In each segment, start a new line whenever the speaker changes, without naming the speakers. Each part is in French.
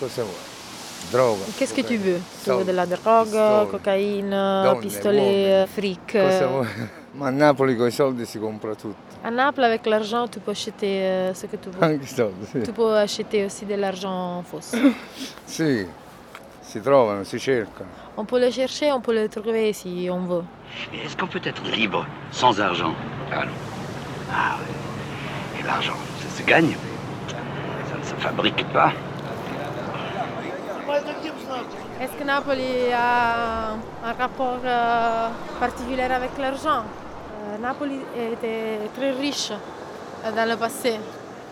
Cosa vuoi? Droga.
Qu'est-ce que tu veux? Tu veux de la drogue,
pistole,
cocaïne,
donne,
pistolet,
uomini.
fric.
Cosa vuoi? Ma a Napoli con i soldi si compra tutto.
À Naples, avec l'argent, tu peux acheter euh, ce que tu veux.
Anche i soldi, sì.
Tu peux acheter aussi de l'argent faux.
Sì, si trovano, si cercano.
On peut le chercher, on peut le trouver si on veut.
Mais est-ce qu'on peut être libre sans argent? Ah non. Ah oui. Et l'argent, ça se gagne. Ça ne se fabrique pas.
Est-ce que Napoli a un rapport euh, particulier avec l'argent? Euh, Napoli était très riche euh, dans le passé.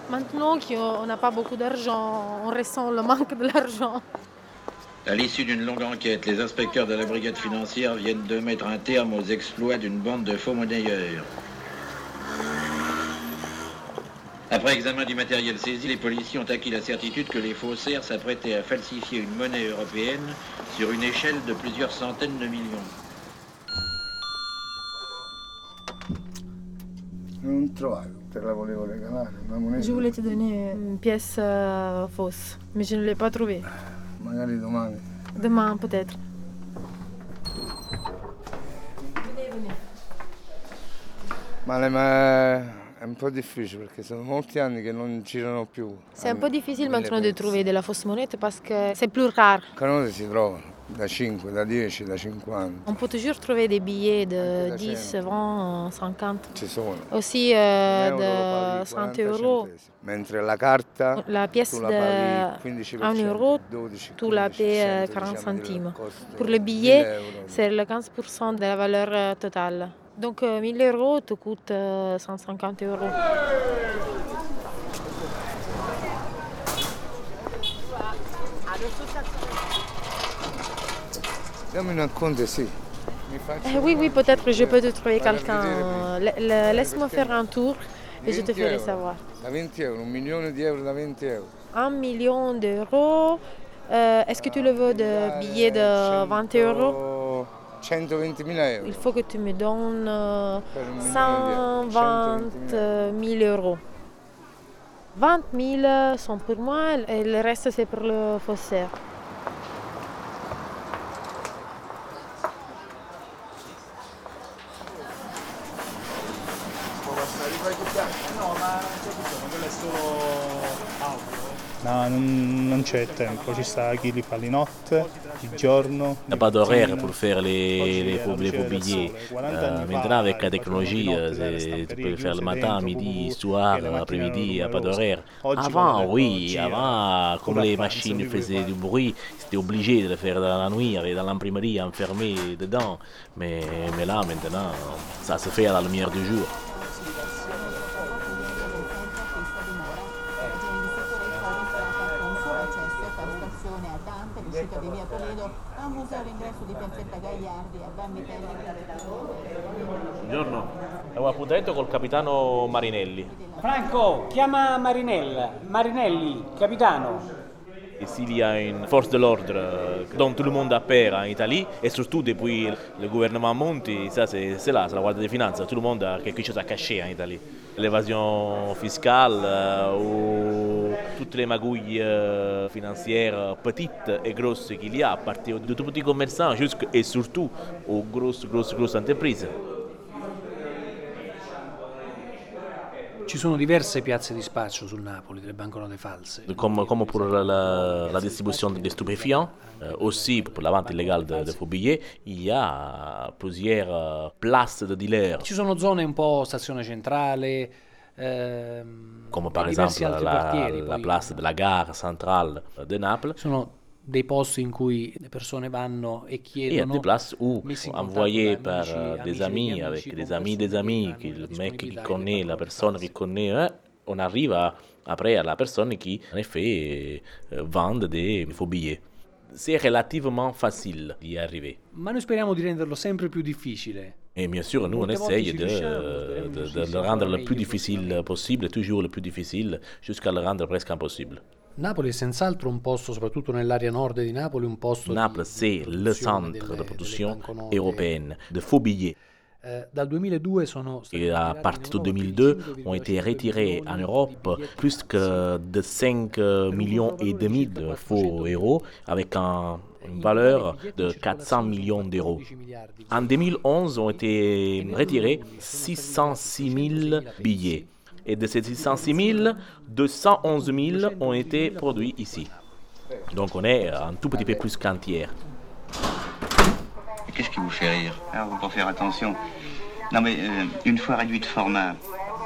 Maintenant qu'on n'a pas beaucoup d'argent, on ressent le manque de l'argent.
À l'issue d'une longue enquête, les inspecteurs de la brigade financière viennent de mettre un terme aux exploits d'une bande de faux monnayeurs. Après examen du matériel saisi, les policiers ont acquis la certitude que les faussaires s'apprêtaient à falsifier une monnaie européenne sur une échelle de plusieurs centaines de millions.
Je voulais te donner une pièce euh, fausse, mais je ne l'ai pas trouvée.
Magari domani.
Demain peut-être.
Le- ma è un po' difficile perché sono molti anni che non girano più.
C'est un peu difficile maintenant de trouver de la fausse monnaie parce que c'est plus rare.
Canone si trovano da 5, da 10, da 50.
On peut toujours trouver des billets de
da
10,
100.
20, 50.
Ci sono.
Aussi euh, de
paghi
100
40
euros.
Mentre la carta
La pièce de
paghi 15%,
1 euro,
12,
tu la
15%,
payes euh,
diciamo,
40
del
centimes. Pour le
1000
billet, c'est le 15% de la valeur euh, totale. Donc euh, 1000 euros te coûte euh, 150 euros.
Dammi un conto, sì. Mi faccio
Eh oui, oui, peut-être je peux te trouver quelqu'un. Euh, Laisse-moi faire un tour et je te
20
ferai savoir.
Da 20 euro, un da 20 euro.
Un million d'euros. Euh, Est-ce que tu le veux de billets de 20 euros?
120.000 euro.
Il faut que tu me donnes euh,
Per un milione di euro.
120 000 euros. 20 000 sont pour moi et le reste c'est pour le faussaire.
No, non, non c'è tempo, ci sta chi li fa di notte, di giorno.
Il n'y a pas d'horaire pour faire les, les, les. Euh, maintenant, avec la technologie, tu peux le faire le matin, midi, soir, après-midi, il n'y a pas d'horaire. Avant, oui, avant, comme les machines faisaient du bruit, c'était obligé de le faire dans la nuit, dans l'imprimerie, enfermé dedans. Mais, mais là, maintenant, ça se fait à la lumière du jour.
A Dante, l'uscita di via Toledo, a un museo all'ingresso di Piazzetta Gagliardi, a Vanvitelli.
Buongiorno. È un appuntamento col capitano Marinelli.
Franco, chiama Marinella. Marinelli, capitano.
Ici, il y a une force de l'ordre dont tout le monde a peur en Italie et surtout depuis le gouvernement Monti, ça c'est c'est là, c'est la Guardia des Finances, tout le monde a quelque chose à cacher en Italie. L'évasion fiscale euh, ou toutes les magouilles euh, financières petites et grosses qu'il y a, à partir de tout petits commerçants jusqu'à et surtout aux grosses, grosses, grosses entreprises.
Ci sono diverse piazze di spaccio sul Napoli delle banconote false.
Comme, comme pour la, la distribution des stupéfiants, euh, aussi pour la vente illégale de, de faux billets, il y a plusieurs euh, places de dealers.
Ci sono zone un po' stazione centrale, ehm,
Comme par
e diversi
exemple
altri
la,
quartieri.
la
poi
place de la gare centrale de Naples.
Sono dei posti in cui le persone vanno e
Et il y a
chiedono
des places où,
messi in
envoyés
contatto
par
da
euh,
amici-
des
amici
amis,
degli
avec
amici
des
con
amis des
persone
amis,
che
que
hanno
le mec qui
disponibilità
connaît,
e
la
le
personne qui
false.
connaît, hein, on arrive à- après à la personne qui, en effet, euh, vend des faux billets. C'est relativement facile d'y arriver.
Ma noi speriamo di renderlo sempre più difficile.
Et bien sûr, nous, on essaye
ci
de, de- de le rendre le
meglio
plus difficile possible, toujours le plus difficile, jusqu'à le rendre presque impossible.
Napoli è senz'altro un posto, soprattutto nell'area nord di Napoli, un posto
Naples, c'est
di
le
produzione
centre de production européenne de faux billets.
Dal 2002 sono stati
Et à partir de 2002, ont été retirés en Europe plus que de 5 millions et demi de faux euros avec un- une valeur de 400 millions d'euros. En 2011, ont été retirés 606 000 billets. Et de ces 606 000, 211 000 ont été produits ici. Donc on est un tout petit peu plus qu'un tiers.
Qu'est-ce qui vous fait rire?
Alors, faut faire attention. Non, mais euh, une fois réduit de format,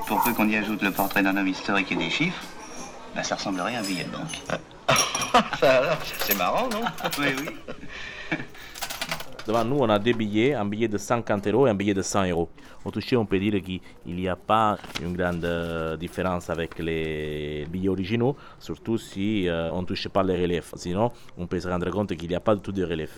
pour peu qu'on y ajoute le portrait d'un homme historique et des chiffres, bah, ça ressemblerait à un billet de banque.
C'est marrant, non?
Oui, oui.
Devant nous, on a deux billets, un billet de 50 euros et un billet de 100 euros. Au toucher, on peut dire qu'il n'y a pas une grande euh, différence avec les billets originaux, surtout si euh, on ne touche pas les reliefs. Sinon, on peut se rendre compte qu'il n'y a pas du tout de relief.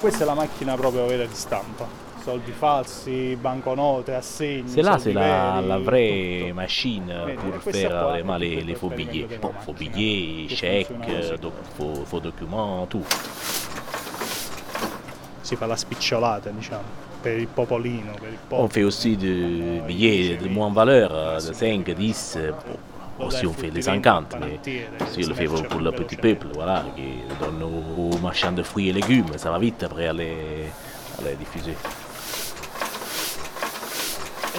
Questa è la macchina proprio vera di stampa. Soldi falsi, banconote, assegni.
C'est là, c'est la,
tutto.
vraie machine pour faire les, faux billets. Bon, faux billets, chèques, doc- faux, faux documents, tout.
Si fa la spicciolata, diciamo, per il popolino, per il
On
popolo.
fait aussi des billets de moins valeur, de 5, 10, euh, aussi on fait les 50, mais si on le fait pour, le petit peuple, voilà, qui donne aux, marchands de fruits et légumes, ça va vite après à les diffuser.
E si usa quasi la stessa carta per l'andare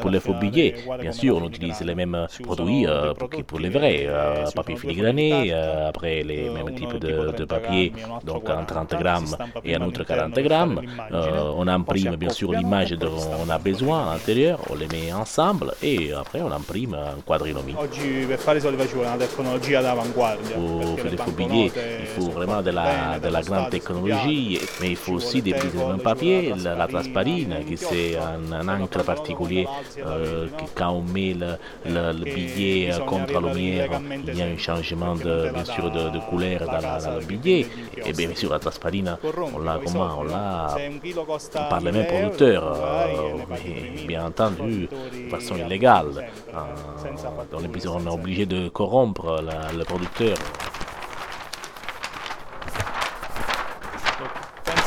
Pour les faux billets, bien sûr, on utilise les mêmes produits
dei
euh, pour, les vrais, euh, papier filigrané, euh, après les
euh,
mêmes types de, de
30
papier,
un
donc
40,
en 30
si
grammes et un autre
all'interno
40
per fare
grammes. on imprime bien sûr l'image dont on a besoin à l'intérieur, on les met ensemble et après on imprime un quadrinomie. Pour faire des faux billets, il faut vraiment de la, de grande technologie, mais il faut aussi des même
ci
papier, la, la qui c'est un, un encre particulier euh, quand on met le, le- le billet euh, contre la lumière, il y a un changement de, bien sûr de, couleur dans, la- le billet. Et bien sûr la trasparine, on l'a comment On l'a par les
1000
mêmes producteurs, euh,
ne paghi
mais
3000,
bien entendu, de façon illégale. Euh, on est obligé de corrompre le producteur.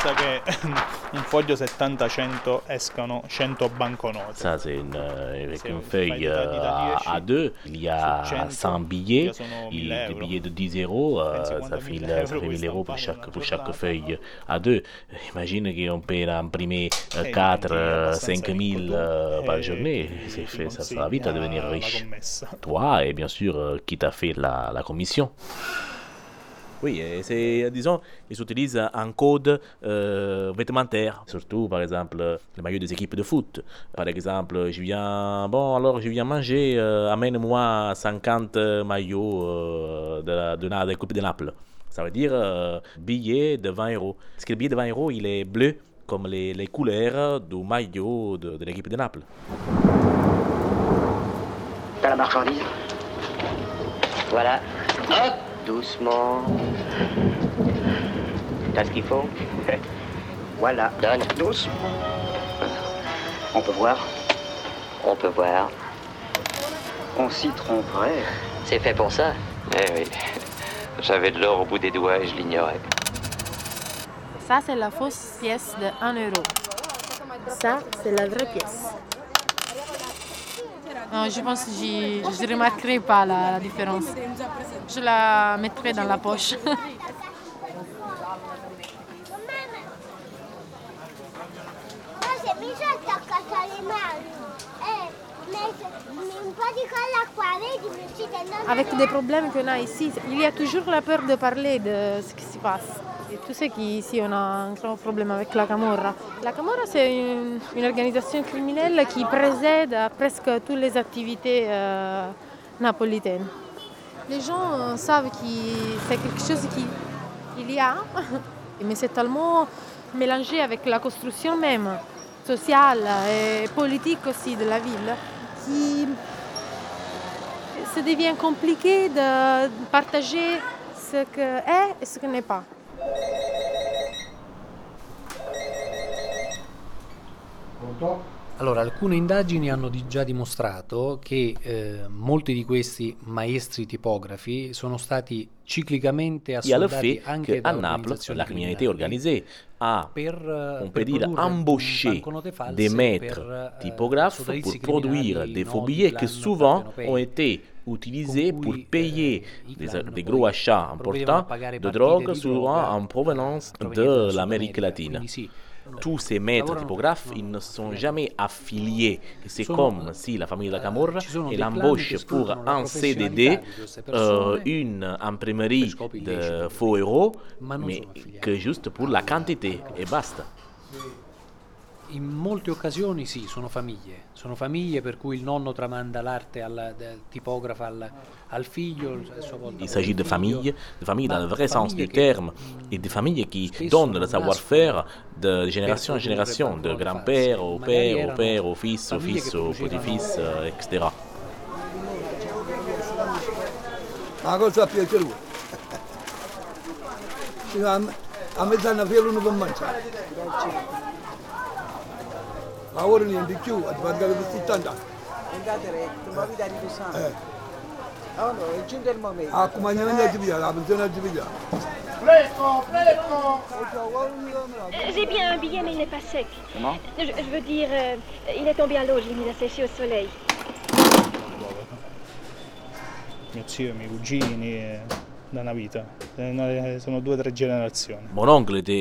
Pensa che un foglio 70-100 escano 100 banconote.
Ça, c'est une, euh, avec
C'est
une
une
feuille euh,
da 10,
à deux. Il y a
su 100,
100 billets.
il y a sono
Il-
1000
des billets de 10 euros, euh, ça fait,
1000
ça
euro
fait
puoi
1000 euros pour chaque, pour chaque feuille à deux. Imagine qu'on peut imprimer
Eh,
4,
diventi abbastanza
5000
ricco tu,
euh, par
e
journée. C'est fait, ça, va vite à devenir riche. Toi et bien sûr qui t'a fait la, la commission. Oui, et c'est, disons, ils utilisent un code euh, vestimentaire, surtout par exemple les maillots des équipes de foot. Par exemple, je viens, bon, alors je viens manger, euh, amène-moi 50 maillots euh, de, la, de, la, de la Coupe de Naples. Ça veut dire euh, billet de 20 euros. Parce que le billet de 20 euros, il est bleu comme les, les couleurs du maillot de, de l'équipe de Naples.
T'as la marchandise? Voilà. Hop Doucement. T'as ce qu'il faut Voilà. Donne. Doucement. On peut voir On peut voir.
On s'y tromperait.
C'est fait pour ça Eh oui. J'avais de l'or au bout des doigts et je l'ignorais.
Ça, c'est la fausse pièce de 1 euro. Ça, c'est la vraie pièce. Non, je pense que je ne remarquerai pas la, la différence. Je la mettrai dans la poche. Avec des problèmes qu'on a ici, il y a toujours la peur de parler de ce qui se passe. Et tu sais qu'ici on a un grand problème avec la Camorra. La Camorra, c'est une, organisation criminelle qui précède à presque toutes les activités euh, napolitaines. Les gens euh, savent que c'est quelque chose qui il y a, mais c'est tellement mélangé avec la construction même, sociale et politique aussi de la ville, qui ça devient compliqué de partager ce que est et ce que n'est pas.
Pronto?
Allora, alcune indagini hanno di- già dimostrato che eh, molti di questi maestri tipografi sono stati ciclicamente assoldati anche da organizzazioni
la criminalité
criminali
organisée a,
per,
on
per
peut dire,
false
des maîtres typographes pour produire des faux billets qui souvent ont été utilisés pour
cui,
payer des, gros achats importants de drogue, souvent en provenance de l'Amérique latine. Tous ces maîtres typographes, ils ne sont jamais affiliés. C'est comme si la famille de Camorra et
dei clan
l'embauche
che
pour
la
un CDD, euh, une imprimerie de faux euros, mais que juste pour la quantité. Et basta.
In molte occasioni sì, sono famiglie, sono famiglie per cui il nonno tramanda l'arte al tipografo al, al figlio, a sua volta
Il s'agit de familles, de familles dans le vrai sens
famiglie
du
che,
terme,
mh,
et des familles qui donnent le savoir-faire de génération en génération, de grand-père au père, au père, au fils, au
famiglie
fils,
che
au petit-fils, euh, etc.
Ma cosa piacerebbe? Fino a, a mezz'anno fiero non può mangiare. 70 anni.
Andate retto, ma vi date di sangue.
Eh.
Oh no, è giunto il momento.
Accompagnamento a Giulia, la pensione a Giulia.
Fresco, fresco!
J'ai bien un billet, mais il n'est pas sec.
Comment?
Je, je veux dire, euh, il est tombé à l'eau, je l'ai mis à sécher au soleil.
Mio zio miei cugini, eh, da una vita. Eh, Sono due o tre generazioni.
Mon oncle était,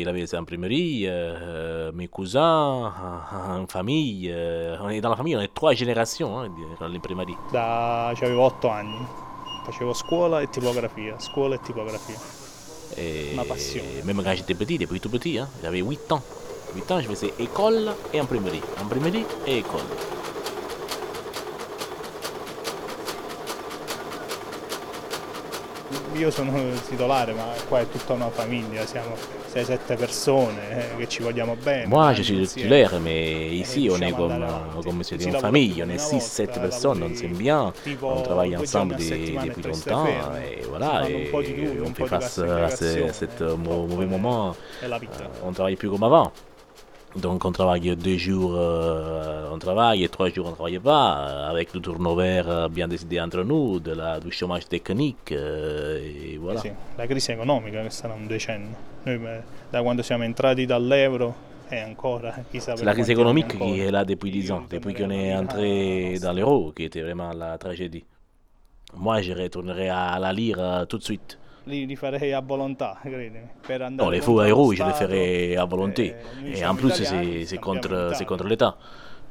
il avait sa imprimerie, euh, mes cousins, euh, une famille. euh, on est dans la famille, on est trois générations hein, dans l'imprimerie.
Da avevo otto anni. Facevo scuola e tipografia, scuola e tipografia.
Et
Ma passion.
Même quand j'étais petit, depuis tout petit, hein, j'avais 8 ans. 8 ans, je faisais école et imprimerie. Imprimerie et école.
Io sono titolare, ma qua è tutta una famiglia, siamo 6-7 persone eh, che ci vogliamo bene.
Moi, je suis le titulaire, mais ici, on est comme, euh, comme si une famille. On est
una
6-7
volta,
personnes, on s'aime bien. On travaille ensemble depuis
e
longtemps. Et voilà, et on fait face à ce cet, euh, mau- mauvais moment. Euh, on travaille plus comme avant. Donc on travaille deux jours, euh, on travaille et trois jours on ne travaille pas, euh, avec le turnover euh, bien décidé entre nous, de la, du chômage technique, euh, et voilà.
Sì, la crisi economica che sarà un decennio. Noi eh, da quando siamo entrati dall'euro
C'est
per
la crise économique qui est là depuis 10 ans, depuis qu'on est entré dans l'euro, qui était vraiment la tragédie. Moi, je retournerai à la lire euh, tout de suite.
Li, li farei a volontà, credimi. Per andare Stato,
ferai à volonté.
nous
Et
siamo
en plus,
italiani,
c'est contre, l'État.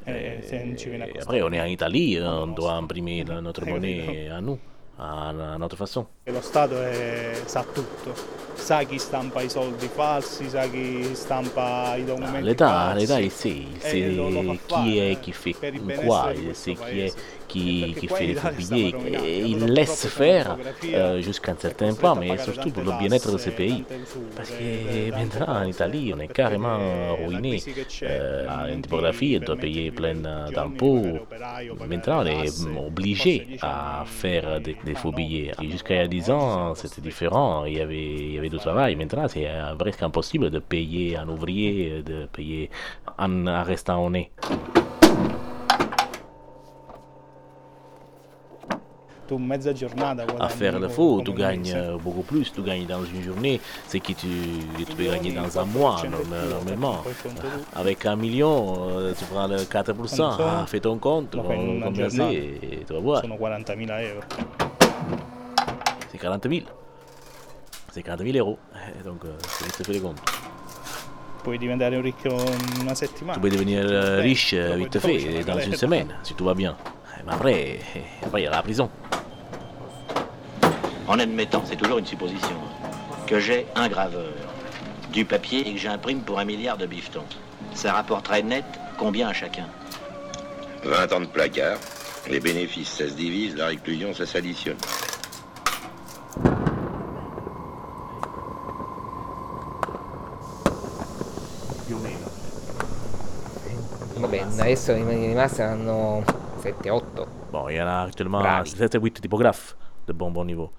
Eh, a
Et après, on est en Italie, on doit imprimer notre
Eh,
monnaie à nous, à, à notre façon.
Lo Stato è- sa tutto, sa chi stampa i soldi falsi, sa chi stampa i documenti
L'État,
falsi.
l'État, il sait, il
E lo- lo fa
sait qui
fare
est qui fait
per il
quoi, sait qui est qui, qui fait les faux billets. Et il laisse faire euh, jusqu'à un certain point, mais surtout pour le bien-être de ces pays. Parce que maintenant, en Italie, on est carrément ruiné. Euh,
ti
typographie, elle doit payer plein d'impôts. Maintenant, on est obligé à faire des, des faux billets. Et Jusqu'à il y a 10 ans, c'était différent. Il y avait, il y avait du travail. Maintenant, c'est euh, presque impossible de payer un ouvrier, de payer en, en restant au nez. À faire le faux, tu
un
gagnes euh, beaucoup plus. Tu gagnes dans une journée ce que tu, tu peux gagner dans un mois, normal- normalement. Avec un million, euh, tu prends le 4%.
Quanto
Ah, fais ton compte, combien c'est, et tu vas voir.
Sono 40.000 euro.
C'est 40 000. C'est 40 000 euros. Donc, euh, c'est vite fait les comptes.
Puoi diventare un ricco in una settimana.
Tu peux devenir euh, riche euh, vite fait dans une semaine, si tout va bien. Eh, Mais après, eh, après, il y a la prison.
En admettant, c'est toujours une supposition, que j'ai un graveur, du papier et que j'imprime pour un milliard de bifetons. Ça rapporterait net combien à chacun?
20 ans de placard, les bénéfices ça se divise, la réclusion ça s'additionne.
Adesso i rimasti saranno 7-8.
Bon, il y en a actuellement
Bravi.
7 8 typographes de bon bon niveau.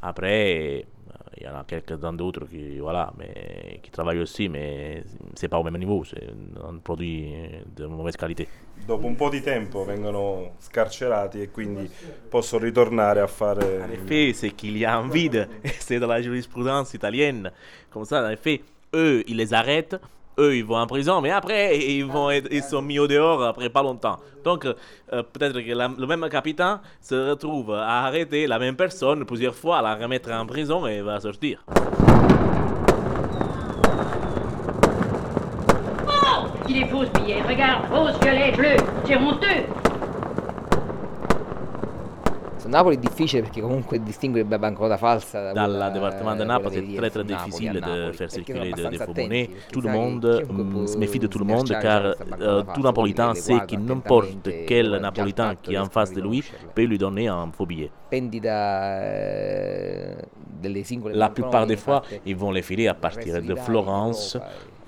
Après, euh, il y en a quelques-uns d'autres qui, voilà, mais, qui travaillent aussi, mais c'est pas au même niveau, c'est un produit de mauvaise qualité.
Dopo un po' di tempo vengono scarcerati e quindi possono ritornare a fare...
En effet, c'est qu'il y a un vide, c'est dans la jurisprudence italienne. Comme ça, en effet, eux, ils les arrêtent, eux, ils vont en prison, mais après, ils, vont ils sont mis au dehors après pas longtemps. Donc, euh, peut-être que le même capitaine se retrouve à arrêter la même personne plusieurs fois, à la remettre en prison et va sortir.
Oh Il est faux ce billet, regarde, rose, violet, bleu, c'est honteux
Su Napoli è difficile perché comunque distinguere la falsa da
le département Naples, c'est très très difficile de faire circuler des, faux monnaies. Tout le monde mm, se méfie de tout le monde car euh, tout Napolitain sait que n'importe quel Napolitain qui est en face de lui peut lui donner un faux billet.
Eh,
La plupart des fois, ils vont les filer à partir de Florence,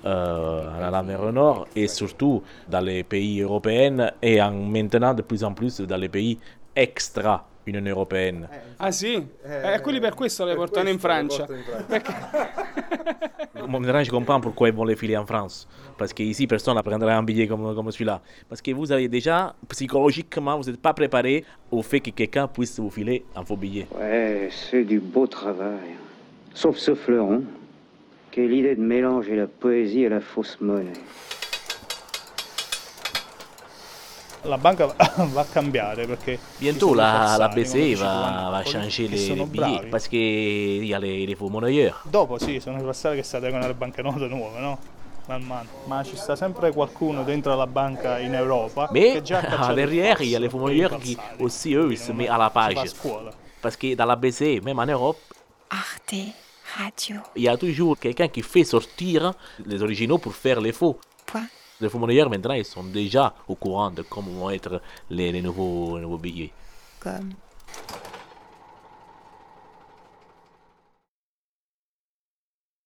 euh, à la mer Nord, et surtout dans les pays européens, et en, maintenant de plus en plus dans les pays extra Union européenne.
Ah sì? Eh, quelli per questo le portano in Francia. Perché-
Maintenant, je comprends pourquoi ils vont les filer en France? Parce qu'ici, personne ne prendra un billet comme, comme celui-là. Parce que vous avez déjà, psychologiquement, vous n'êtes pas préparé au fait que quelqu'un puisse vous filer un faux billet.
Ouais, c'est du beau travail. Sauf ce fleuron. Quelle idée de mélanger la poésie et la fausse monnaie.
La banca va a cambiare perché...
Bientôt, la, la BCE
a
va, va
Napoli,
changer
che
les, billets parce qu'il y a les, les faux monnayeurs.
Dopo sì, sono i che si adeguano alle banconote nuove, no? Man mano. Ma ci sta sempre qualcuno dentro la banca in Europa
Mais
che già ha cacciato il
derrière, il y a les monnayeurs qui aussi, eux, se mettent à la
a
page. Parce que dans la BCE, même en Europe,
Arte Radio.
il y a toujours quelqu'un qui fait sortir les originaux pour faire les faux.
Point.
Les monnayeurs, maintenant, ils sont déjà au courant de comment vont être les, nouveaux, les nouveaux billets.